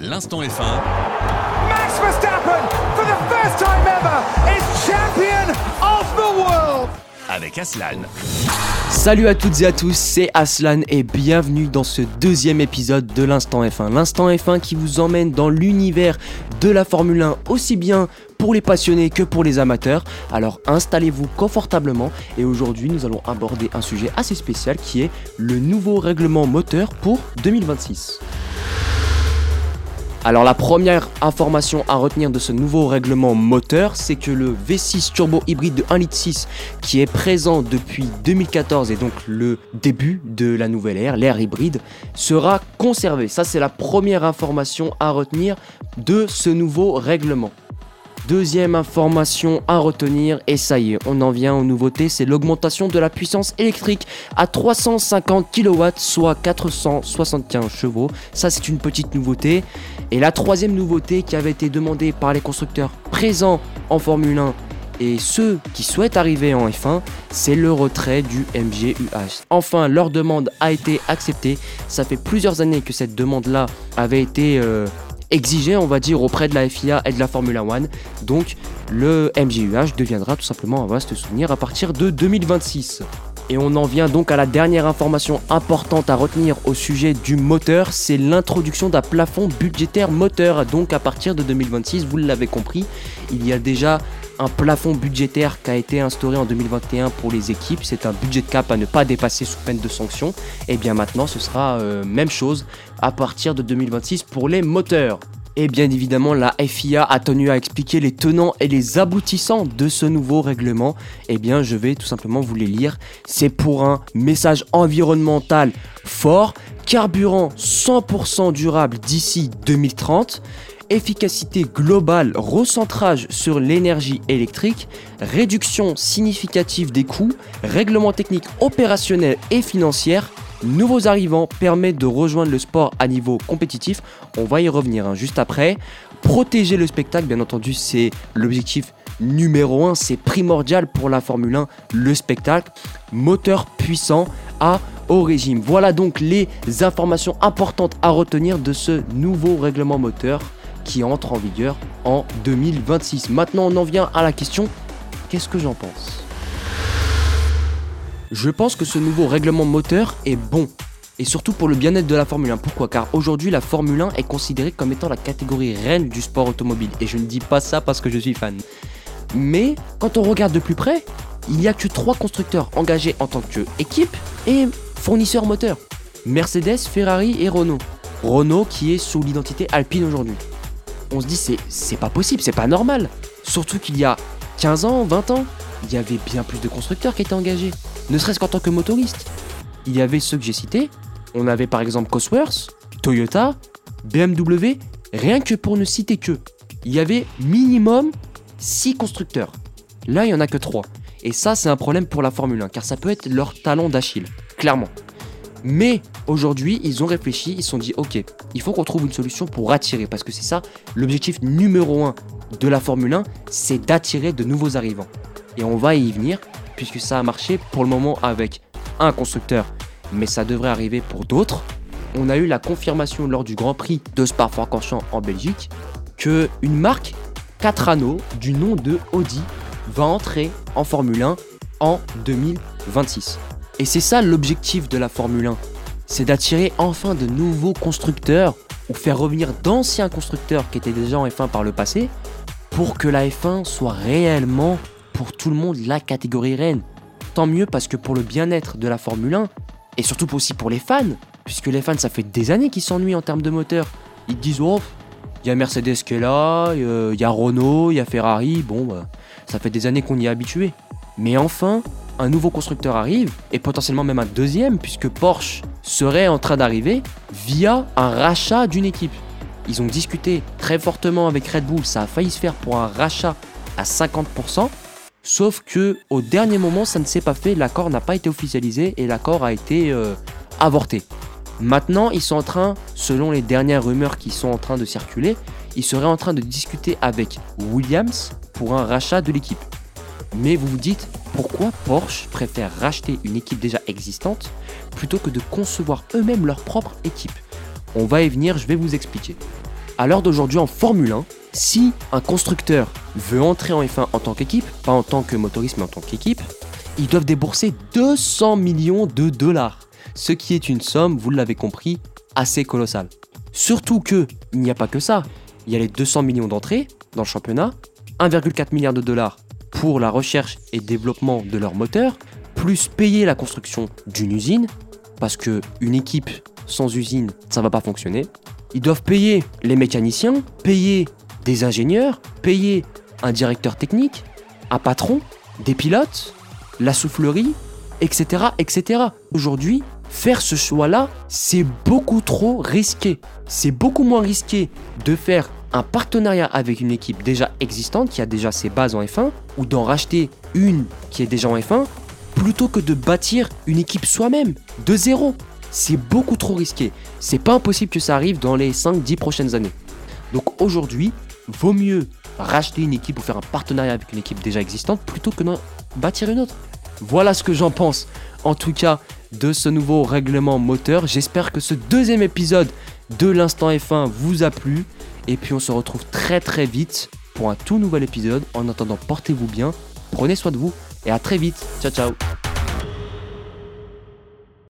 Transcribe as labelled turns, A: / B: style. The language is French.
A: l'instant F1.
B: Max Verstappen, for the first time ever, is champion of the world.
A: Avec Aslan.
C: Salut à toutes et à tous, c'est Aslan et bienvenue dans ce deuxième épisode de l'Instant F1. L'Instant F1 qui vous emmène dans l'univers de la Formule 1 aussi bien pour les passionnés que pour les amateurs. Alors installez-vous confortablement et aujourd'hui nous allons aborder un sujet assez spécial qui est le nouveau règlement moteur pour 2026. Alors la première information à retenir de ce nouveau règlement moteur, c'est que le V6 turbo hybride de 1,6 litre qui est présent depuis 2014 et donc le début de la nouvelle ère, l'ère hybride, sera conservé. Ça c'est la première information à retenir de ce nouveau règlement. Deuxième information à retenir, et ça y est, on en vient aux nouveautés, c'est l'augmentation de la puissance électrique à 350 kW, soit 475 chevaux. Ça c'est une petite nouveauté. Et la troisième nouveauté qui avait été demandée par les constructeurs présents en Formule 1 et ceux qui souhaitent arriver en F1, c'est le retrait du MGUH. Enfin, leur demande a été acceptée. Ça fait plusieurs années que cette demande-là avait été... Euh, exigé, on va dire, auprès de la FIA et de la Formula One. Donc le MGUH deviendra tout simplement un vaste souvenir à partir de 2026. Et on en vient donc à la dernière information importante à retenir au sujet du moteur, c'est l'introduction d'un plafond budgétaire moteur. Donc à partir de 2026, vous l'avez compris, il y a déjà un plafond budgétaire qui a été instauré en 2021 pour les équipes. C'est un budget cap à ne pas dépasser sous peine de sanction. Et bien maintenant, ce sera euh, même chose à partir de 2026 pour les moteurs. Et bien évidemment, la FIA a tenu à expliquer les tenants et les aboutissants de ce nouveau règlement. Et bien, je vais tout simplement vous les lire. C'est pour un message environnemental fort, carburant 100% durable d'ici 2030 efficacité globale, recentrage sur l'énergie électrique, réduction significative des coûts, règlement technique opérationnel et financier, nouveaux arrivants permettent de rejoindre le sport à niveau compétitif. On va y revenir hein, juste après. Protéger le spectacle, bien entendu, c'est l'objectif numéro 1, c'est primordial pour la Formule 1, le spectacle. Moteur puissant à au régime. Voilà donc les informations importantes à retenir de ce nouveau règlement moteur qui entre en vigueur en 2026. Maintenant, on en vient à la question, qu'est-ce que j'en pense? Je pense que ce nouveau règlement moteur est bon. Et surtout pour le bien-être de la Formule 1. Pourquoi? Car aujourd'hui, la Formule 1 est considérée comme étant la catégorie reine du sport automobile. Et je ne dis pas ça parce que je suis fan. Mais quand on regarde de plus près, il n'y a que trois constructeurs engagés en tant qu'équipe et fournisseurs moteurs. Mercedes, Ferrari et Renault. Renault qui est sous l'identité Alpine aujourd'hui on se dit c'est, c'est pas possible, c'est pas normal. Surtout qu'il y a 15 ans, 20 ans, il y avait bien plus de constructeurs qui étaient engagés, ne serait-ce qu'en tant que motoristes. Il y avait ceux que j'ai cités, on avait par exemple Cosworth, Toyota, BMW, rien que pour ne citer que. Il y avait minimum 6 constructeurs. Là, il n'y en a que 3. Et ça, c'est un problème pour la Formule 1, car ça peut être leur talent d'Achille, clairement. Mais aujourd'hui, ils ont réfléchi, ils se sont dit, ok, il faut qu'on trouve une solution pour attirer, parce que c'est ça, l'objectif numéro un de la Formule 1, c'est d'attirer de nouveaux arrivants. Et on va y venir, puisque ça a marché pour le moment avec un constructeur, mais ça devrait arriver pour d'autres. On a eu la confirmation lors du Grand Prix de Spa-Francorchamps en Belgique que une marque 4 anneaux du nom de Audi va entrer en Formule 1 en 2026. Et c'est ça l'objectif de la Formule 1. C'est d'attirer enfin de nouveaux constructeurs ou faire revenir d'anciens constructeurs qui étaient déjà en F1 par le passé pour que la F1 soit réellement pour tout le monde la catégorie reine. Tant mieux parce que pour le bien-être de la Formule 1 et surtout aussi pour les fans, puisque les fans ça fait des années qu'ils s'ennuient en termes de moteur. Ils disent oh, il y a Mercedes qui est là, il y a Renault, il y a Ferrari, bon bah, ça fait des années qu'on y est habitué. Mais enfin, un nouveau constructeur arrive, et potentiellement même un deuxième, puisque Porsche serait en train d'arriver via un rachat d'une équipe. Ils ont discuté très fortement avec Red Bull, ça a failli se faire pour un rachat à 50%, sauf que au dernier moment ça ne s'est pas fait, l'accord n'a pas été officialisé et l'accord a été euh, avorté. Maintenant, ils sont en train, selon les dernières rumeurs qui sont en train de circuler, ils seraient en train de discuter avec Williams pour un rachat de l'équipe. Mais vous vous dites, pourquoi Porsche préfère racheter une équipe déjà existante plutôt que de concevoir eux-mêmes leur propre équipe? On va y venir, je vais vous expliquer. À l'heure d'aujourd'hui en Formule 1, si un constructeur veut entrer en F1 en tant qu'équipe, pas en tant que motoriste mais en tant qu'équipe, ils doivent débourser 200 millions de dollars. Ce qui est une somme, vous l'avez compris, assez colossale. Surtout que il n'y a pas que ça. Il y a les 200 millions d'entrées dans le championnat, 1,4 milliard de dollars pour la recherche et développement de leur moteur, plus payer la construction d'une usine, parce que une équipe sans usine, ça va pas fonctionner. Ils doivent payer les mécaniciens, payer des ingénieurs, payer un directeur technique, un patron, des pilotes, la soufflerie, etc. etc. Aujourd'hui, faire ce choix-là, c'est beaucoup trop risqué. C'est beaucoup moins risqué de faire un partenariat avec une équipe déjà existante qui a déjà ses bases en F1 ou d'en racheter une qui est déjà en F1 plutôt que de bâtir une équipe soi-même de zéro. C'est beaucoup trop risqué. C'est pas impossible que ça arrive dans les 5-10 prochaines années. Donc aujourd'hui, vaut mieux racheter une équipe ou faire un partenariat avec une équipe déjà existante plutôt que d'en bâtir une autre. Voilà ce que j'en pense. En tout cas, de ce nouveau règlement moteur. J'espère que ce deuxième épisode de l'instant F1 vous a plu. Et puis on se retrouve très très vite pour un tout nouvel épisode. En attendant, portez-vous bien, prenez soin de vous et à très vite. Ciao ciao